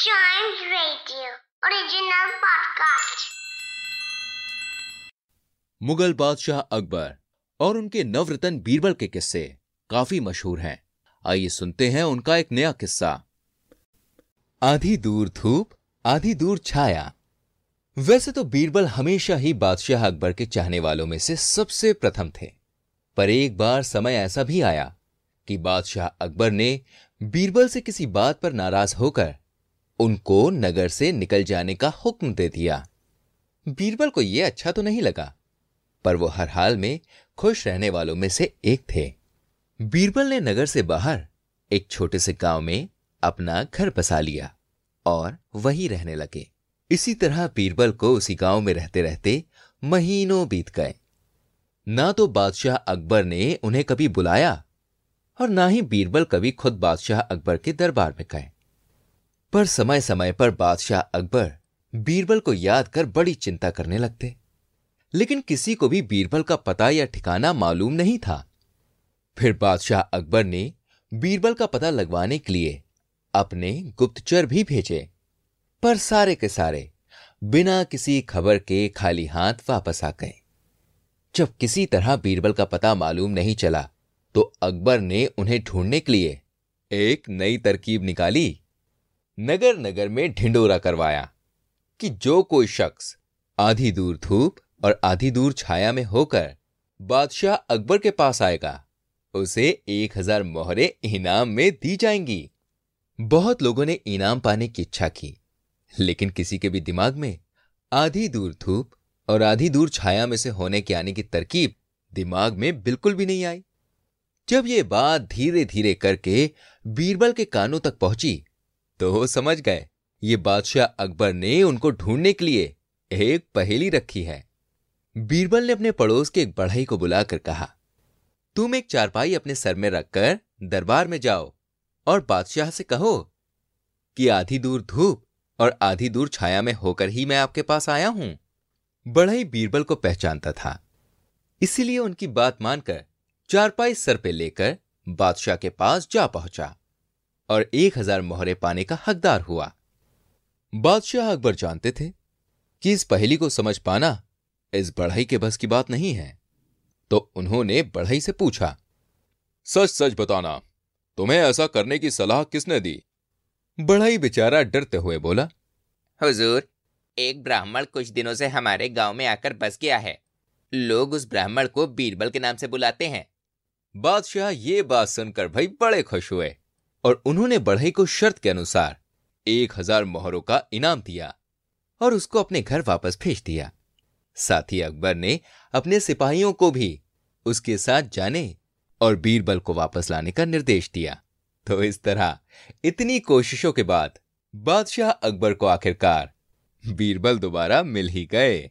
Chimes Radio, original podcast. Mughal बादशाह अकबर और उनके नवरत्न बीरबल के किस्से काफ़ी मशहूर हैं। आइए सुनते हैं उनका एक नया किस्सा। आधी दूर धूप, आधी दूर छाया। वैसे तो बीरबल हमेशा ही बादशाह अकबर के चाहने वालों में से सबसे प्रथम थे। पर एक बार समय ऐसा भी आया कि बादशाह अकबर ने बीरबल से किसी बात पर नाराज़ होकर उनको नगर से निकल जाने का हुक्म दे दिया। बीरबल को यह अच्छा तो नहीं लगा, पर वो हर हाल में खुश रहने वालों में से एक थे। बीरबल ने नगर से बाहर एक छोटे से गाँव में अपना घर बसा लिया और वहीं रहने लगे। इसी तरह बीरबल को उसी गाँव में रहते रहते महीनों बीत गए। ना तो बादशाह अकबर ने उन्हें कभी बुलाया और ना ही बीरबल कभी खुद बादशाह अकबर के दरबार में गए। पर समय समय पर बादशाह अकबर बीरबल को याद कर बड़ी चिंता करने लगते। लेकिन किसी को भी बीरबल का पता या ठिकाना मालूम नहीं था। फिर बादशाह अकबर ने बीरबल का पता लगवाने के लिए अपने गुप्तचर भी भेजे। पर सारे के सारे बिना किसी खबर के खाली हाथ वापस आ गए। जब किसी तरह बीरबल का पता मालूम नहीं चला तो अकबर ने उन्हें ढूँढने के लिए एक नई तरकीब निकाली। नगर नगर में ढिंडोरा करवाया कि जो कोई शख्स आधी दूर धूप और आधी दूर छाया में होकर बादशाह अकबर के पास आएगा, उसे एक हज़ार मोहरे इनाम में दी जाएँगी। बहुत लोगों ने इनाम पाने की इच्छा की, लेकिन किसी के भी दिमाग में आधी दूर धूप और आधी दूर छाया में से होने के आने की तरकीब दिमाग में बिल्कुल भी नहीं आई। जब ये बात धीरे धीरे करके बीरबल के कानों तक पहुँची तो वो समझ गए। ये बादशाह अकबर ने उनको ढूँढने के लिए एक पहेली रखी है। बीरबल ने अपने पड़ोस के एक बढ़ई को बुलाकर कहा, तुम एक चारपाई अपने सर में रखकर दरबार में जाओ और बादशाह से कहो कि आधी दूर धूप और आधी दूर छाया में होकर ही मैं आपके पास आया हूँ। बढ़ई बीरबल को पहचानता था। इसीलिए उनकी बात मानकर चारपाई सर पे लेकर बादशाह के पास जा पहुँचा। और एक हज़ार मोहरे पाने का हकदार हुआ। बादशाह अकबर जानते थे कि इस पहेली को समझ पाना इस बढ़ई के बस की बात नहीं है। तो उन्होंने बढ़ई से पूछा सच सच बताना तुम्हें ऐसा करने की सलाह किसने दी? बढ़ई बेचारा डरते हुए बोला हुजूर एक ब्राह्मण कुछ दिनों से हमारे गाँव में आकर बस गया है। लोग उस ब्राह्मण को बीरबल के नाम से बुलाते हैं। बादशाह ये बात सुनकर भाई बड़े खुश हुए। और उन्होंने बढ़ई को शर्त के अनुसार एक हज़ार मोहरों का इनाम दिया और उसको अपने घर वापस भेज दिया। साथ ही अकबर ने अपने सिपाहियों को भी उसके साथ जाने और बीरबल को वापस लाने का निर्देश दिया। तो इस तरह इतनी कोशिशों के बाद बादशाह अकबर को आखिरकार बीरबल दोबारा मिल ही गए।